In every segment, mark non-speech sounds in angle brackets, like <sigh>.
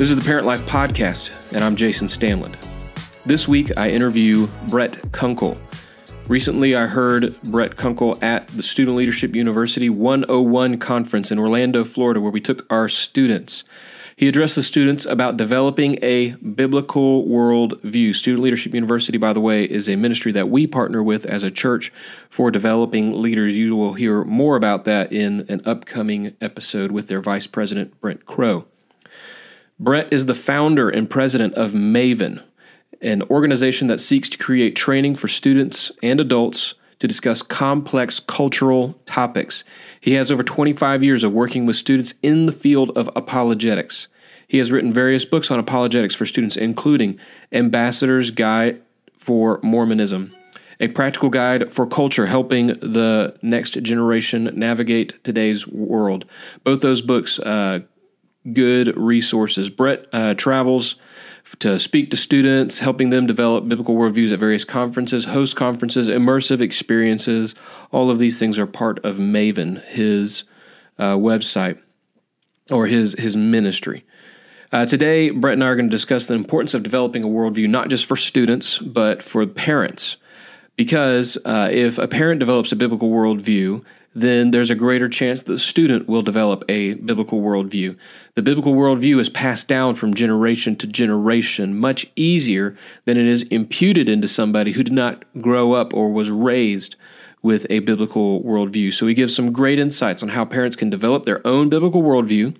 This is the Parent Life Podcast, and I'm Jason Stanland. This week, I interview Brett Kunkle. Recently, I heard Brett Kunkle at the Student Leadership University 101 conference in Orlando, Florida, where we took our students. He addressed the students about developing a biblical worldview. Student Leadership University, by the way, is a ministry that we partner with as a church for developing leaders. You will hear more about that in an upcoming episode with their Vice President, Brent Crowe. Brett is the founder and president of Maven, an organization that seeks to create training for students and adults to discuss complex cultural topics. He has over 25 years of working with students in the field of apologetics. He has written various books on apologetics for students, including Ambassador's Guide for Mormonism, a practical guide for culture helping the next generation navigate today's world. Both those books uh, good resources. Brett uh, travels to speak to students, helping them develop biblical worldviews at various conferences, host conferences, immersive experiences. All of these things are part of Maven, his uh, website or his his ministry. Uh, today, Brett and I are going to discuss the importance of developing a worldview, not just for students, but for parents. Because uh, if a parent develops a biblical worldview, then there's a greater chance that the student will develop a biblical worldview. The biblical worldview is passed down from generation to generation much easier than it is imputed into somebody who did not grow up or was raised with a biblical worldview. So he gives some great insights on how parents can develop their own biblical worldview,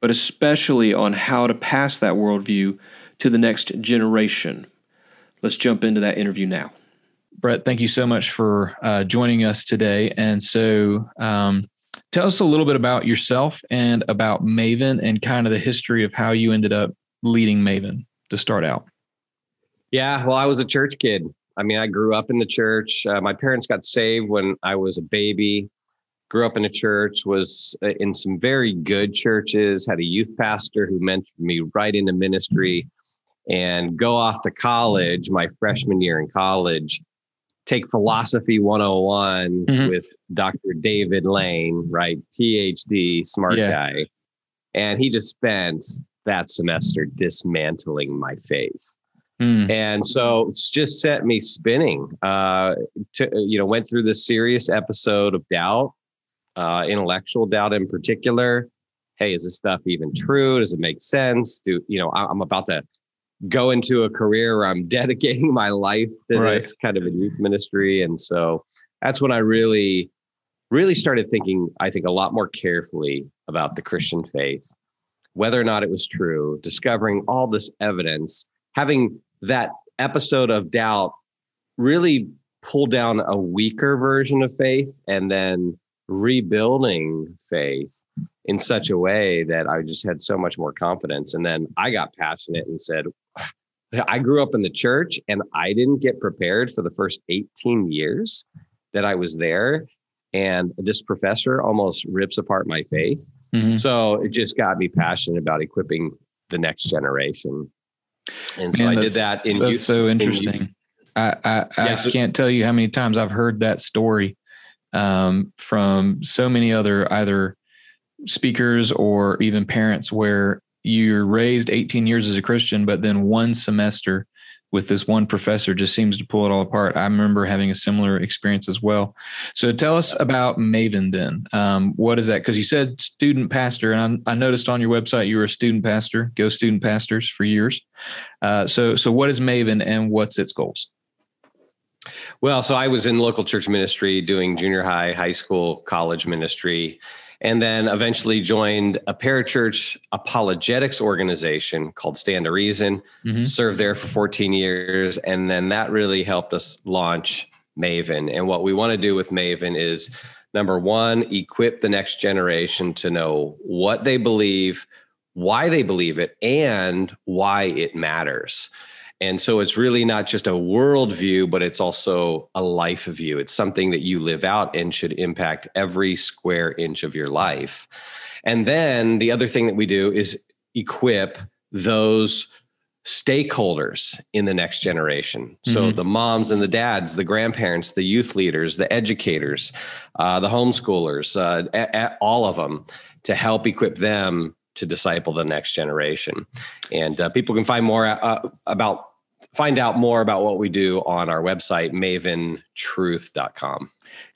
but especially on how to pass that worldview to the next generation. Let's jump into that interview now. Brett, thank you so much for uh, joining us today. And so, um, tell us a little bit about yourself and about Maven and kind of the history of how you ended up leading Maven to start out. Yeah, well, I was a church kid. I mean, I grew up in the church. Uh, my parents got saved when I was a baby. Grew up in a church, was uh, in some very good churches, had a youth pastor who mentored me right into ministry and go off to college, my freshman year in college, take philosophy 101 mm-hmm. with Dr. David Lane, right? PhD, smart yeah. guy. And he just spent that semester dismantling my faith. Mm. And so it's just set me spinning. Uh, to, you know, went through this serious episode of doubt, uh, intellectual doubt in particular. Hey, is this stuff even true? Does it make sense? Do you know? I'm about to go into a career where I'm <laughs> dedicating my life to right. this kind of a youth ministry. And so that's when I really, really started thinking, I think, a lot more carefully about the Christian faith, whether or not it was true, discovering all this evidence, having that episode of doubt really pull down a weaker version of faith and then rebuilding faith in such a way that I just had so much more confidence. And then I got passionate and said, I grew up in the church and I didn't get prepared for the first 18 years that I was there. And this professor almost rips apart my faith. Mm-hmm. So it just got me passionate about equipping the next generation. And so Man, I did that in that's youth, so interesting. In I I, yeah, I can't tell you how many times I've heard that story um, from so many other either speakers or even parents where you're raised 18 years as a Christian, but then one semester with this one professor just seems to pull it all apart. I remember having a similar experience as well. So tell us about Maven then. Um, what is that? Because you said student pastor, and I, noticed on your website you were a student pastor, go student pastors for years. Uh, so, so what is Maven and what's its goals? Well, so I was in local church ministry doing junior high, high school, college ministry and then eventually joined a parachurch apologetics organization called Stand to Reason. Mm-hmm. Served there for 14 years, and then that really helped us launch Maven. And what we want to do with Maven is number one, equip the next generation to know what they believe, why they believe it, and why it matters. And so it's really not just a worldview, but it's also a life view. It's something that you live out and should impact every square inch of your life. And then the other thing that we do is equip those stakeholders in the next generation. So mm-hmm. the moms and the dads, the grandparents, the youth leaders, the educators, uh, the homeschoolers, uh, a- a- all of them to help equip them to disciple the next generation. And uh, people can find more uh, about find out more about what we do on our website maventruth.com.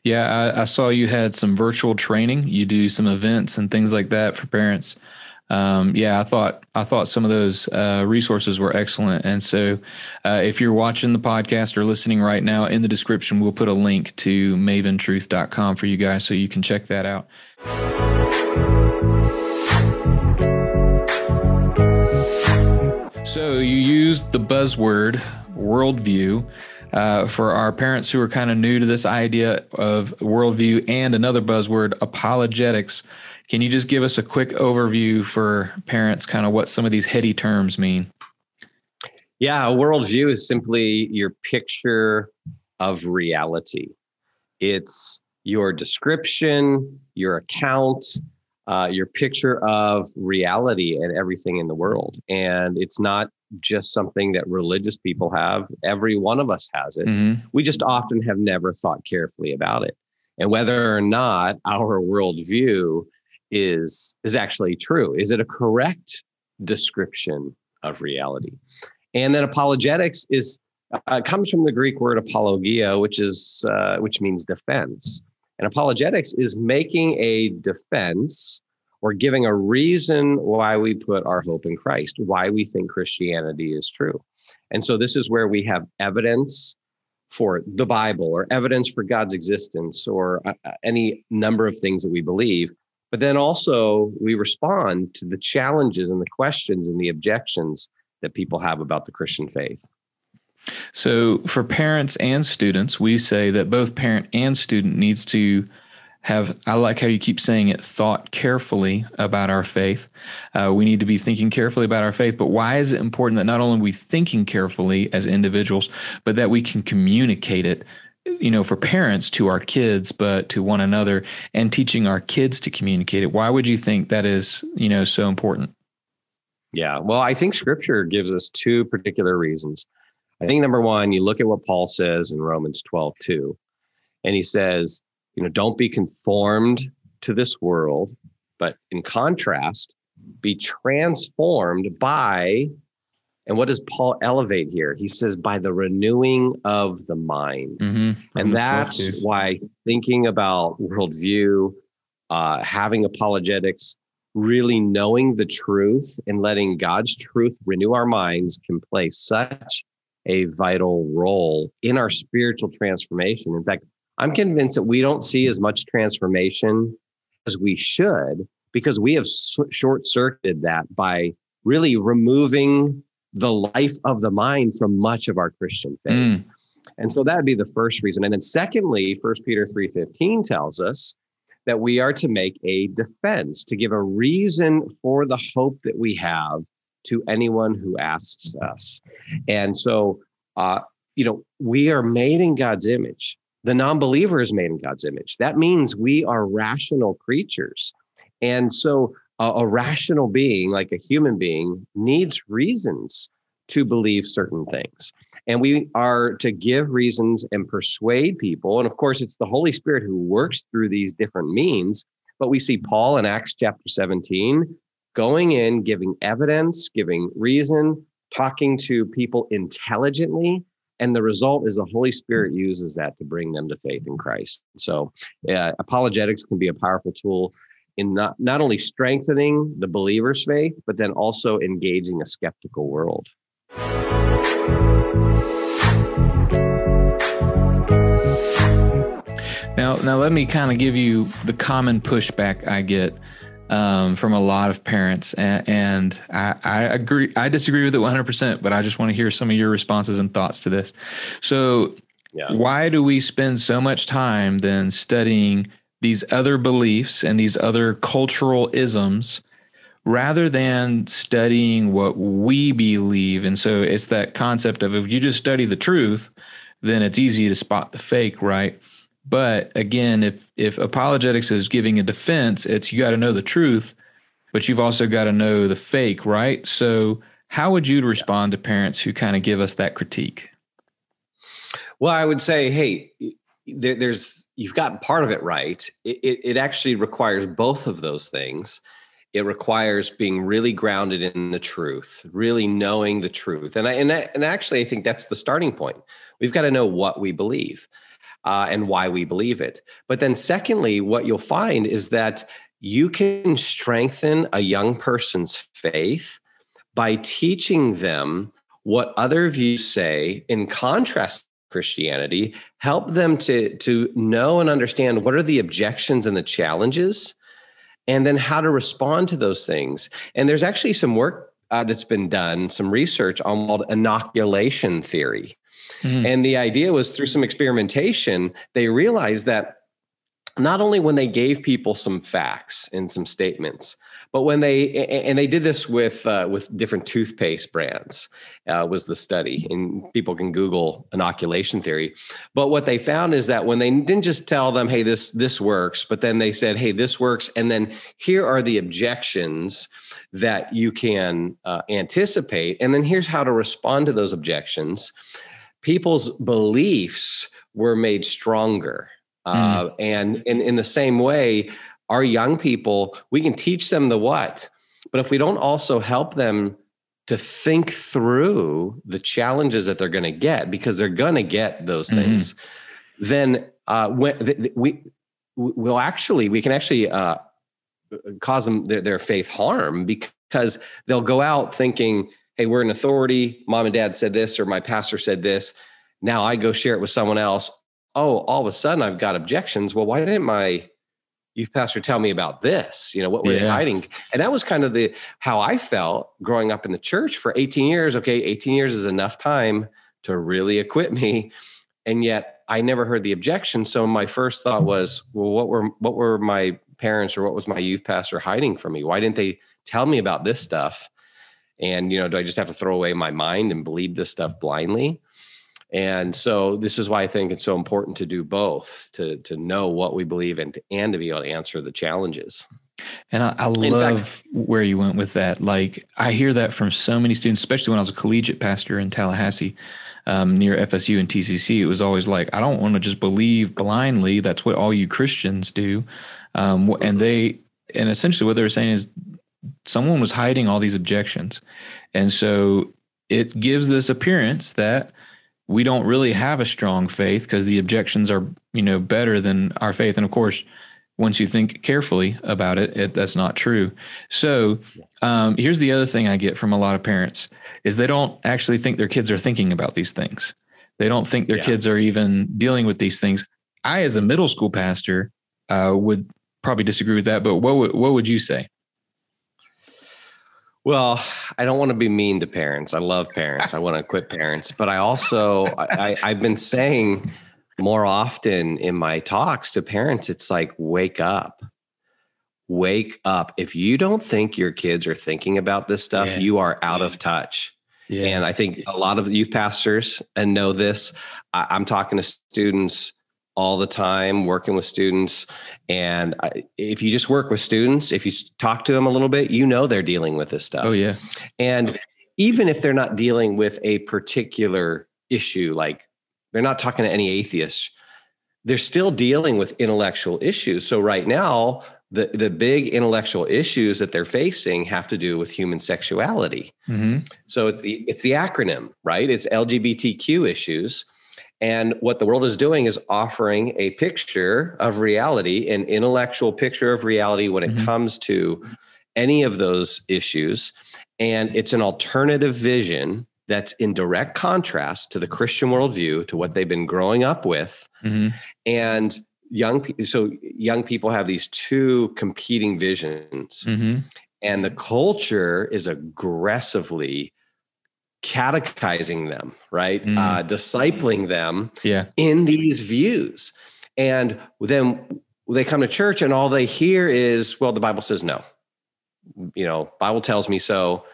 Yeah, I, I saw you had some virtual training. You do some events and things like that for parents um, yeah, I thought I thought some of those uh, resources were excellent. And so, uh, if you're watching the podcast or listening right now, in the description we'll put a link to maventruth.com for you guys, so you can check that out. So you used the buzzword worldview. Uh, for our parents who are kind of new to this idea of worldview and another buzzword, apologetics. Can you just give us a quick overview for parents, kind of what some of these heady terms mean? Yeah, worldview is simply your picture of reality. It's your description, your account, uh, your picture of reality and everything in the world. And it's not just something that religious people have. Every one of us has it. Mm-hmm. We just often have never thought carefully about it. And whether or not our worldview is is actually true is it a correct description of reality and then apologetics is uh, comes from the greek word apologia which is uh, which means defense and apologetics is making a defense or giving a reason why we put our hope in christ why we think christianity is true and so this is where we have evidence for the bible or evidence for god's existence or uh, any number of things that we believe but then also we respond to the challenges and the questions and the objections that people have about the Christian faith. So for parents and students, we say that both parent and student needs to have i like how you keep saying it thought carefully about our faith uh, we need to be thinking carefully about our faith but why is it important that not only we thinking carefully as individuals but that we can communicate it you know, for parents to our kids, but to one another and teaching our kids to communicate it. Why would you think that is, you know, so important? Yeah. Well, I think scripture gives us two particular reasons. I think number one, you look at what Paul says in Romans 12, 2, and he says, you know, don't be conformed to this world, but in contrast, be transformed by and what does Paul elevate here? He says, by the renewing of the mind. Mm-hmm. And that's why thinking about worldview, uh, having apologetics, really knowing the truth and letting God's truth renew our minds can play such a vital role in our spiritual transformation. In fact, I'm convinced that we don't see as much transformation as we should because we have short circuited that by really removing the life of the mind from much of our Christian faith. Mm. And so that would be the first reason. And then secondly, First Peter 3:15 tells us that we are to make a defense, to give a reason for the hope that we have to anyone who asks us. And so uh, you know, we are made in God's image. The non-believer is made in God's image. That means we are rational creatures. And so a, a rational being, like a human being, needs reasons to believe certain things. And we are to give reasons and persuade people. And of course, it's the Holy Spirit who works through these different means. But we see Paul in Acts chapter 17 going in, giving evidence, giving reason, talking to people intelligently. And the result is the Holy Spirit uses that to bring them to faith in Christ. So, uh, apologetics can be a powerful tool in not, not only strengthening the believer's faith, but then also engaging a skeptical world. Now, now let me kind of give you the common pushback I get um, from a lot of parents, and, and I, I, agree. I disagree with it 100, percent but I just want to hear some of your responses and thoughts to this. So, yeah. why do we spend so much time then studying these other beliefs and these other cultural isms rather than studying what we believe. And so it's that concept of if you just study the truth, then it's easy to spot the fake, right? But again, if if apologetics is giving a defense, it's you got to know the truth, but you've also got to know the fake, right? So how would you respond to parents who kind of give us that critique? Well, I would say, hey, there, there's you've got part of it right. It, it, it actually requires both of those things. it requires being really grounded in the truth, really knowing the truth. And I, and I, and actually, I think that's the starting point. We've got to know what we believe uh, and why we believe it. But then, secondly, what you'll find is that you can strengthen a young person's faith by teaching them what other views say in contrast to Christianity, help them to, to know and understand what are the objections and the challenges and then how to respond to those things. And there's actually some work uh, that's been done, some research on called inoculation theory. Mm-hmm. And the idea was through some experimentation, they realized that not only when they gave people some facts and some statements, but when they and they did this with uh, with different toothpaste brands uh, was the study, and people can Google inoculation theory. But what they found is that when they didn't just tell them, "Hey, this this works," but then they said, "Hey, this works," and then here are the objections that you can uh, anticipate, and then here's how to respond to those objections. People's beliefs were made stronger. Uh, mm. and in, in the same way, our young people, we can teach them the what, but if we don't also help them to think through the challenges that they're going to get, because they're going to get those mm-hmm. things, then uh, when th- we will actually we can actually uh, cause them their, their faith harm because they'll go out thinking, "Hey, we're an authority. Mom and dad said this, or my pastor said this." Now I go share it with someone else. Oh, all of a sudden I've got objections. Well, why didn't my youth pastor tell me about this you know what were yeah. they hiding and that was kind of the how i felt growing up in the church for 18 years okay 18 years is enough time to really equip me and yet i never heard the objection so my first thought was well what were what were my parents or what was my youth pastor hiding from me why didn't they tell me about this stuff and you know do i just have to throw away my mind and believe this stuff blindly and so this is why I think it's so important to do both, to to know what we believe and to, and to be able to answer the challenges. And I, I love fact, where you went with that. Like I hear that from so many students, especially when I was a collegiate pastor in Tallahassee, um, near FSU and TCC. It was always like, I don't want to just believe blindly. That's what all you Christians do. Um, and they, and essentially what they were saying is, someone was hiding all these objections, and so it gives this appearance that we don't really have a strong faith because the objections are you know better than our faith. And of course once you think carefully about it, it that's not true. So um, here's the other thing i get from a lot of parents is they don't actually think their kids are thinking about these things. They don't think their yeah. kids are even dealing with these things. I as a middle school pastor uh, would probably disagree with that but what would, what would you say well, I don't want to be mean to parents. I love parents. I want to quit parents, but I also I, I've been saying more often in my talks to parents, it's like wake up. Wake up. If you don't think your kids are thinking about this stuff, yeah. you are out yeah. of touch. Yeah. And I think a lot of youth pastors and know this. I, I'm talking to students all the time working with students. And I, if you just work with students if you talk to them a little bit you know they're dealing with this stuff. Oh yeah. And even if they're not dealing with a particular issue like they're not talking to any atheists they're still dealing with intellectual issues. So right now the, the big intellectual issues that they're facing have to do with human sexuality. Mm-hmm. so it's the it's the acronym right? It's lgbtq issues and what the world is doing is offering a picture of reality, an intellectual picture of reality when it mm-hmm. comes to any of those issues. And it's an alternative vision that's in direct contrast to the Christian worldview, to what they've been growing up with. Mm-hmm. And young so young people have these two competing visions. Mm-hmm. And the culture is aggressively catechizing them, right? Mm. Uh, discipling them yeah. in these views. And then they come to church and all they hear is, well, the Bible says no. You know, Bible tells me so.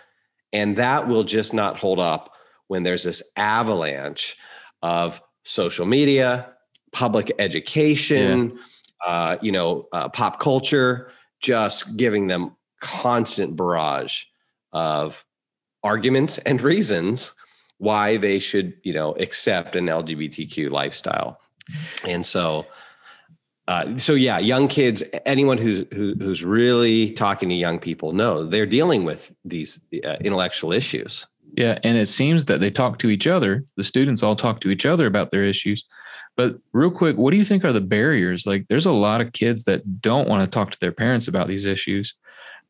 And that will just not hold up when there's this avalanche of social media, public education, yeah. uh, you know, uh, pop culture, just giving them constant barrage of arguments and reasons why they should, you know, accept an LGBTQ lifestyle. And so uh, so yeah, young kids, anyone who's who, who's really talking to young people, know they're dealing with these uh, intellectual issues. Yeah, and it seems that they talk to each other. The students all talk to each other about their issues. But real quick, what do you think are the barriers? Like, there's a lot of kids that don't want to talk to their parents about these issues.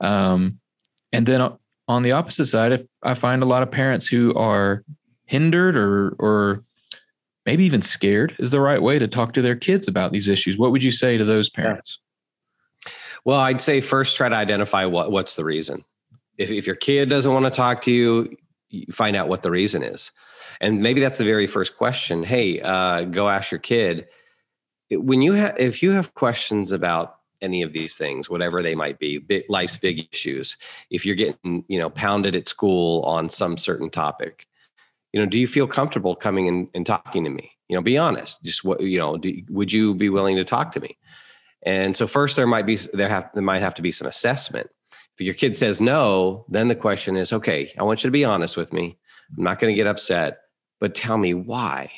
Um, and then on the opposite side, if I find a lot of parents who are hindered or or maybe even scared is the right way to talk to their kids about these issues. What would you say to those parents? Well, I'd say first try to identify what what's the reason. If if your kid doesn't want to talk to you, you find out what the reason is. And maybe that's the very first question. Hey, uh, go ask your kid. When you have, if you have questions about any of these things, whatever they might be, life's big issues. If you're getting, you know, pounded at school on some certain topic, you know, do you feel comfortable coming and, and talking to me? You know, be honest. Just what you know, do, would you be willing to talk to me? And so first, there might be there have there might have to be some assessment. If your kid says no, then the question is, okay, I want you to be honest with me. I'm not going to get upset, but tell me why.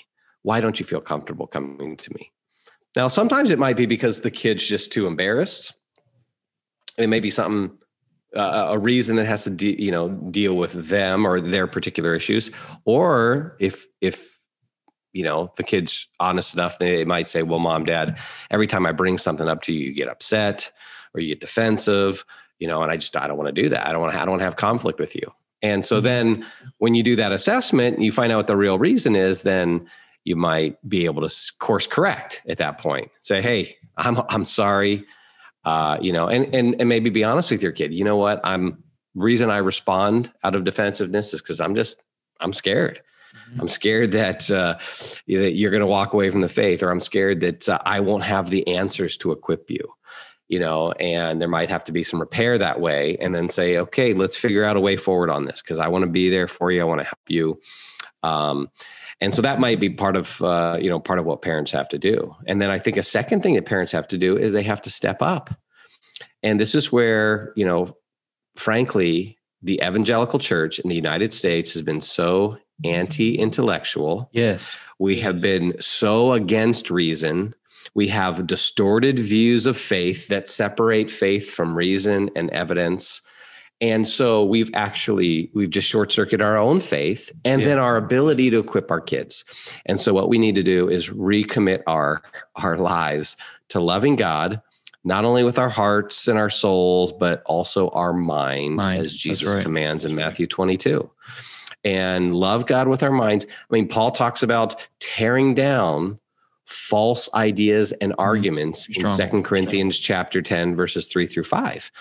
Why don't you feel comfortable coming to me? Now, sometimes it might be because the kid's just too embarrassed. It may be something, uh, a reason that has to, de- you know, deal with them or their particular issues. Or if if you know the kid's honest enough, they might say, "Well, mom, dad, every time I bring something up to you, you get upset or you get defensive." You know, and I just I don't want to do that. I don't want to. I don't want to have conflict with you. And so mm-hmm. then when you do that assessment, you find out what the real reason is. Then you might be able to course correct at that point. Say, "Hey, I'm I'm sorry," uh, you know, and and and maybe be honest with your kid. You know what? I'm reason I respond out of defensiveness is because I'm just I'm scared. Mm-hmm. I'm scared that uh, that you're going to walk away from the faith, or I'm scared that uh, I won't have the answers to equip you. You know, and there might have to be some repair that way, and then say, okay, let's figure out a way forward on this because I want to be there for you. I want to help you. Um, and so that might be part of uh, you know part of what parents have to do. And then i think a second thing that parents have to do is they have to step up. And this is where you know frankly the evangelical church in the united states has been so anti-intellectual. Yes. We have been so against reason. We have distorted views of faith that separate faith from reason and evidence and so we've actually we've just short circuited our own faith and yeah. then our ability to equip our kids. And so what we need to do is recommit our our lives to loving God, not only with our hearts and our souls, but also our mind, mind. as Jesus right. commands in Matthew 22. And love God with our minds. I mean, Paul talks about tearing down false ideas and mm-hmm. arguments mm, in Second Corinthians chapter 10, verses 3 through 5.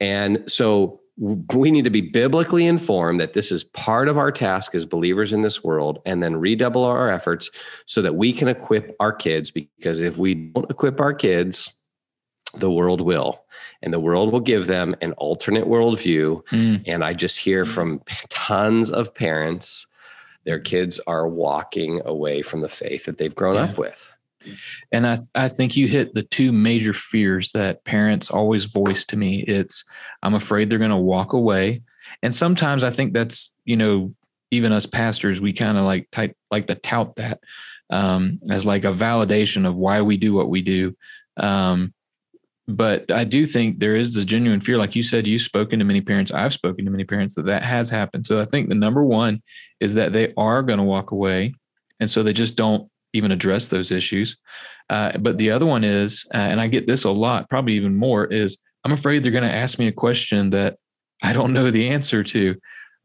And so we need to be biblically informed that this is part of our task as believers in this world and then redouble our efforts so that we can equip our kids because if we don't equip our kids the world will and the world will give them an alternate worldview mm. and i just hear mm. from tons of parents their kids are walking away from the faith that they've grown yeah. up with and I, I think you hit the two major fears that parents always voice to me. It's I'm afraid they're going to walk away. And sometimes I think that's, you know, even us pastors, we kind of like type like to tout that um, as like a validation of why we do what we do. Um, but I do think there is a genuine fear. Like you said, you've spoken to many parents. I've spoken to many parents that that has happened. So I think the number one is that they are going to walk away. And so they just don't even address those issues. Uh, but the other one is, uh, and I get this a lot, probably even more, is I'm afraid they're going to ask me a question that I don't know the answer to.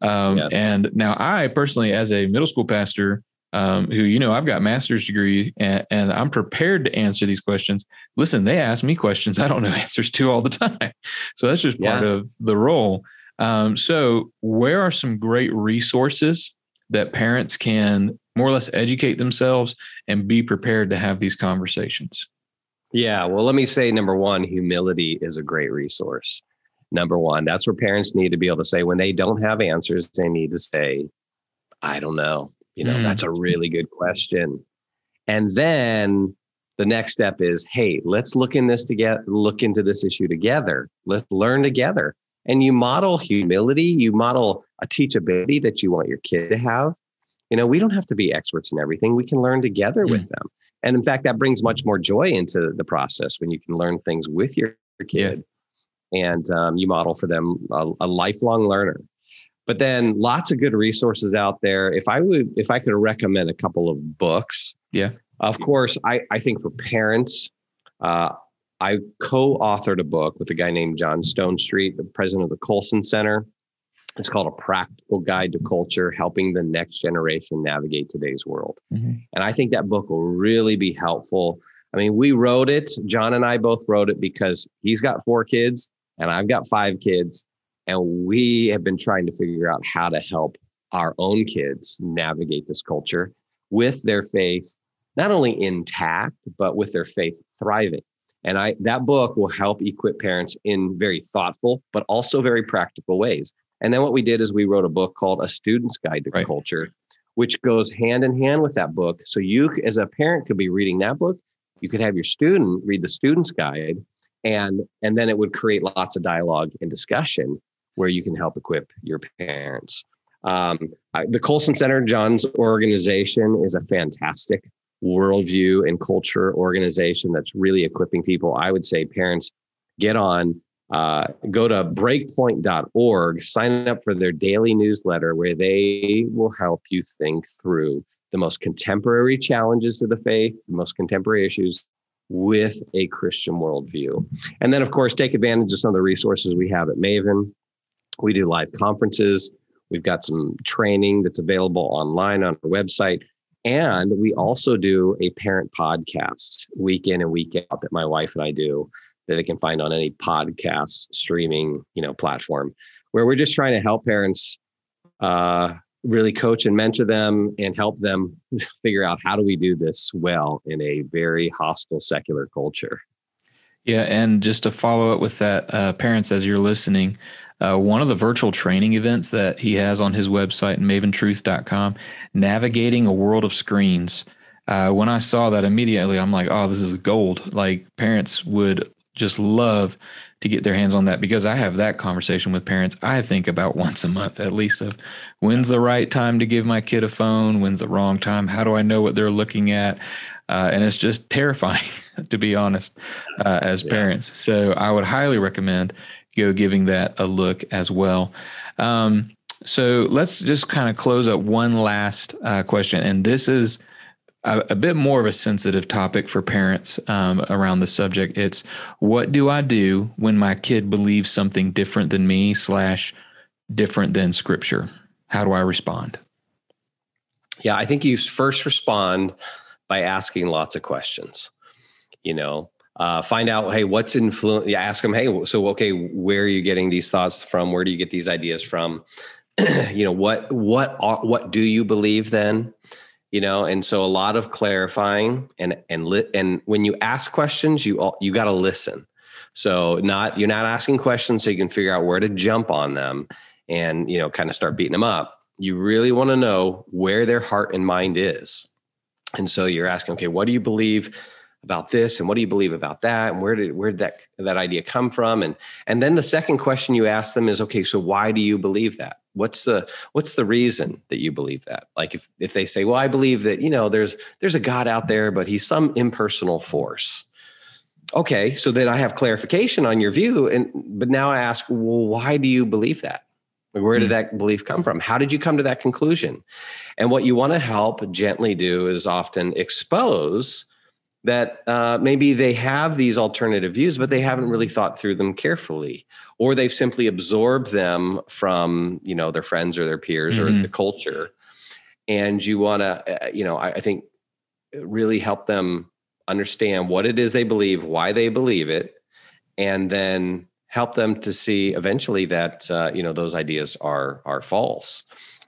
Um, yeah. And now I personally, as a middle school pastor, um, who you know I've got master's degree and, and, I'm prepared to answer these questions. Listen, they ask me questions I don't know <laughs> answers to all the time, so that's just part yeah. of the role. Um, so, where are some great resources that parents can more or less educate themselves and be prepared to have these conversations? Yeah, well, let me say number one, humility is a great resource. Number one, that's where parents need to be able to say when they don't have answers, they need to say, I don't know. You know, mm. that's a really good question. And then the next step is, hey, let's look in this together, look into this issue together. Let's learn together. And you model humility, you model a teachability that you want your kid to have You know, we don't have to be experts in everything. We can learn together mm. with them. And in fact, that brings much more joy into the process when you can learn things with your, kid and um, you model for them a, a lifelong learner. But then lots of good resources out there. If I would, if I could recommend a couple of books, yeah, of course, I, I think for parents, uh, I co-authored a book with a guy named John Stonestreet, the president of the Colson Center. It's called A Practical Guide to Culture, helping the next generation navigate today's world. Mm-hmm. And I think that book will really be helpful. I mean, we wrote it, John and I both wrote it because he's got four kids and I've got five kids. And we have been trying to figure out how to help our own kids navigate this culture with their faith, not only intact, but with their faith thriving. And I that book will help equip parents in very thoughtful, but also very practical ways. And then what we did is we wrote a book called A Student's Guide to right. Culture, which goes hand in hand with that book. So you as a parent could be reading that book, you could have your student read the student's guide and and then it would create lots of dialogue and discussion where you can help equip your parents. Um, I, the Colson Center, John's organization, is a fantastic worldview and culture organization that's really equipping people. I would say parents get on, uh, go to breakpoint.org, sign up for their daily newsletter where they will help you think through the most contemporary challenges to the faith, the most contemporary issues with a Christian worldview. And then, of course, take advantage of some of the resources we have at Maven. We do live conferences. We've got some training that's available online on our website. And we also do a parent podcast week in and week out that my wife and I do that they can find on any podcast streaming, you know, platform where we're just trying to help parents uh, really coach and mentor them and help them <laughs> figure out how do we do this well in a very hostile secular culture. Yeah, and just to follow up with that, uh, parents, as you're listening, uh, one of the virtual training events that he has on his website, maventruth.com, navigating a world of screens. Uh, when I saw that immediately, I'm like, oh, this is gold. Like parents would just love to get their hands on that because I have that conversation with parents. I think about <laughs> once a month at least of when's the right time to give my kid a phone, when's the wrong time, how do I know what they're looking at? Uh, and it's just terrifying, <laughs> to be honest, uh, as yeah. parents. So I would highly recommend go giving that a look as well. Um, so let's just kind of close up one last uh, question, and this is a, a, bit more of a sensitive topic for parents um, around the subject. It's what do I do when my kid believes something different than me slash different than Scripture? How do I respond? Yeah, I think you first respond by asking lots of questions. You know, uh, find out hey what's influence yeah, ask them hey so okay where are you getting these thoughts from where do you get these ideas from <clears throat> you know what what what do you believe then you know and so a lot of clarifying and and lit and when you ask questions you all you got to listen. So not you're not asking questions so you can figure out where to jump on them and you know kind of start beating them up. You really want to know where their heart and mind is. And so you're asking okay what do you believe about this and what do you believe about that and where did where did that that idea come from? And and then the second question you ask them is okay so why do you believe that? What's the what's the reason that you believe that? Like if if they say well i believe that you know there's there's a god out there but he's some impersonal force. Okay so then i have clarification on your view and but now i ask well why do you believe that? Where did hmm. that belief come from? How did you come to that conclusion? And what you want to help gently do is often expose that uh, maybe they have these alternative views, but they haven't really thought through them carefully, or they've simply absorbed them from you know their friends or their peers mm-hmm. or the culture. And you want to, uh, you know, I, I think really help them understand what it is they believe, why they believe it, and then help them to see eventually that uh, you know those ideas are are false.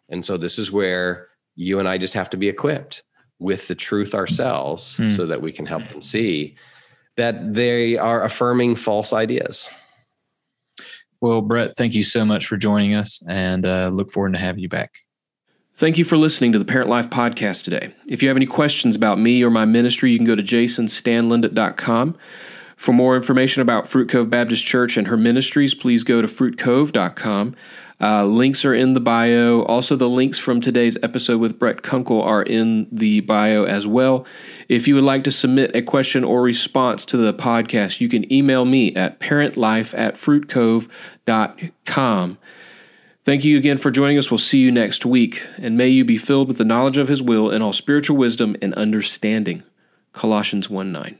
And so this is where you and I just have to be equipped with the truth ourselves hmm. so that we can help them see that they are affirming false ideas. Well, Brett, thank you so much for joining us and uh, look forward to having you back. Thank you for listening to the Parent Life podcast today. If you have any questions about me or my ministry, you can go to jasonstanland.com. For more information about Fruit Cove Baptist Church and her ministries, please go to fruitcove.com. Uh, links are in the bio. Also, the links from today's episode with Brett Kunkle are in the bio as well. If you would like to submit a question or response to the podcast, you can email me at parentlife at fruitcove.com. Thank you again for joining us. We'll see you next week. And may you be filled with the knowledge of his will and all spiritual wisdom and understanding. Colossians 1 9.